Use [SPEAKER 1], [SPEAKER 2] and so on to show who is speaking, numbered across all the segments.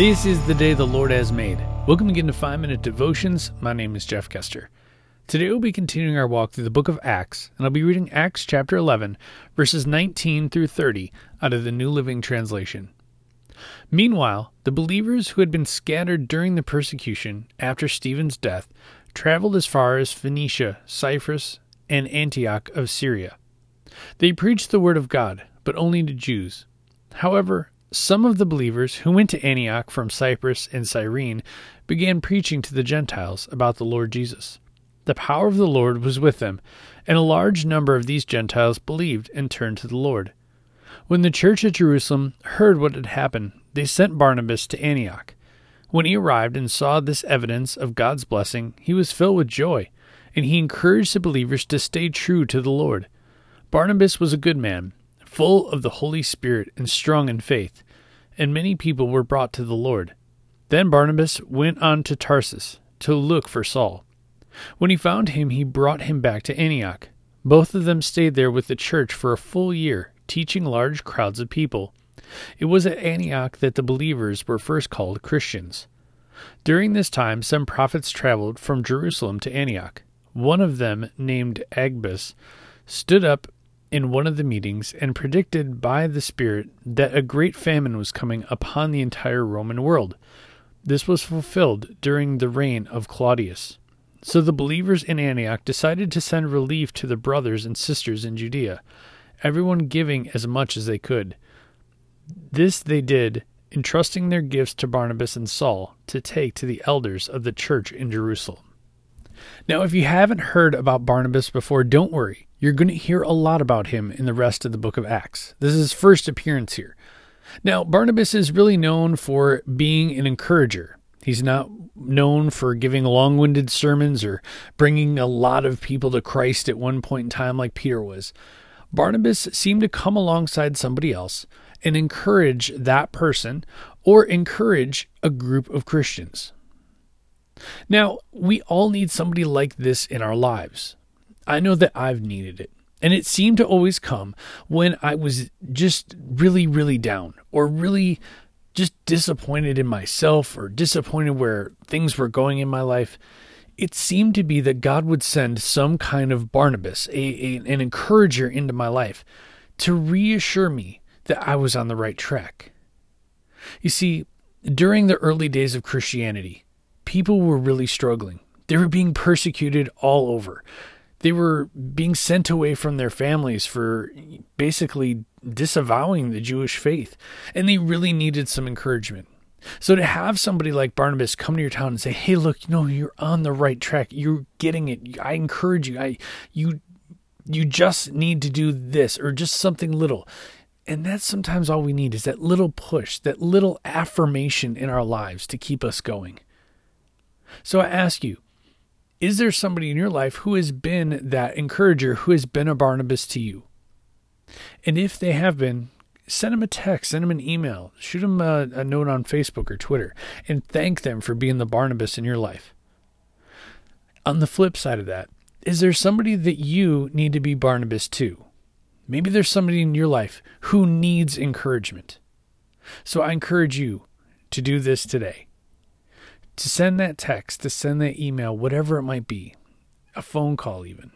[SPEAKER 1] This is the day the Lord has made. Welcome again to 5 Minute Devotions. My name is Jeff Kester. Today we'll be continuing our walk through the book of Acts, and I'll be reading Acts chapter 11, verses 19 through 30 out of the New Living Translation. Meanwhile, the believers who had been scattered during the persecution after Stephen's death traveled as far as Phoenicia, Cyprus, and Antioch of Syria. They preached the word of God, but only to Jews. However, some of the believers who went to Antioch from Cyprus and Cyrene began preaching to the Gentiles about the Lord Jesus. The power of the Lord was with them, and a large number of these Gentiles believed and turned to the Lord. When the church at Jerusalem heard what had happened, they sent Barnabas to Antioch. When he arrived and saw this evidence of God's blessing, he was filled with joy, and he encouraged the believers to stay true to the Lord. Barnabas was a good man full of the Holy Spirit and strong in faith, and many people were brought to the Lord. Then Barnabas went on to Tarsus to look for Saul. When he found him, he brought him back to Antioch. Both of them stayed there with the church for a full year, teaching large crowds of people. It was at Antioch that the believers were first called Christians. During this time, some prophets traveled from Jerusalem to Antioch. One of them, named Agabus, stood up in one of the meetings and predicted by the Spirit that a great famine was coming upon the entire Roman world. This was fulfilled during the reign of Claudius. So the believers in Antioch decided to send relief to the brothers and sisters in Judea, everyone giving as much as they could. This they did, entrusting their gifts to Barnabas and Saul to take to the elders of the church in Jerusalem. Now, if you haven't heard about Barnabas before, don't worry. You're going to hear a lot about him in the rest of the book of Acts. This is his first appearance here. Now, Barnabas is really known for being an encourager. He's not known for giving long winded sermons or bringing a lot of people to Christ at one point in time like Peter was. Barnabas seemed to come alongside somebody else and encourage that person or encourage a group of Christians. Now, we all need somebody like this in our lives. I know that I've needed it. And it seemed to always come when I was just really, really down or really just disappointed in myself or disappointed where things were going in my life. It seemed to be that God would send some kind of Barnabas, a, a, an encourager into my life to reassure me that I was on the right track. You see, during the early days of Christianity, people were really struggling. They were being persecuted all over. They were being sent away from their families for basically disavowing the Jewish faith, and they really needed some encouragement. So to have somebody like Barnabas come to your town and say, "Hey, look, you know, you're on the right track. You're getting it. I encourage you. I you you just need to do this or just something little." And that's sometimes all we need is that little push, that little affirmation in our lives to keep us going. So I ask you, is there somebody in your life who has been that encourager, who has been a Barnabas to you? And if they have been, send them a text, send them an email, shoot them a, a note on Facebook or Twitter, and thank them for being the Barnabas in your life. On the flip side of that, is there somebody that you need to be Barnabas to? Maybe there's somebody in your life who needs encouragement. So I encourage you to do this today to send that text, to send that email, whatever it might be, a phone call, even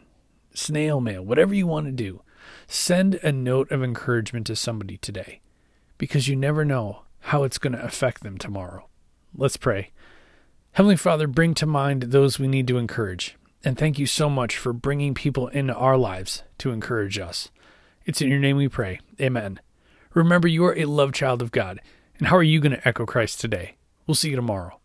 [SPEAKER 1] snail mail, whatever you want to do, send a note of encouragement to somebody today because you never know how it's going to affect them tomorrow. Let's pray. Heavenly Father, bring to mind those we need to encourage. And thank you so much for bringing people into our lives to encourage us. It's in your name we pray. Amen. Remember, you are a loved child of God. And how are you going to echo Christ today? We'll see you tomorrow.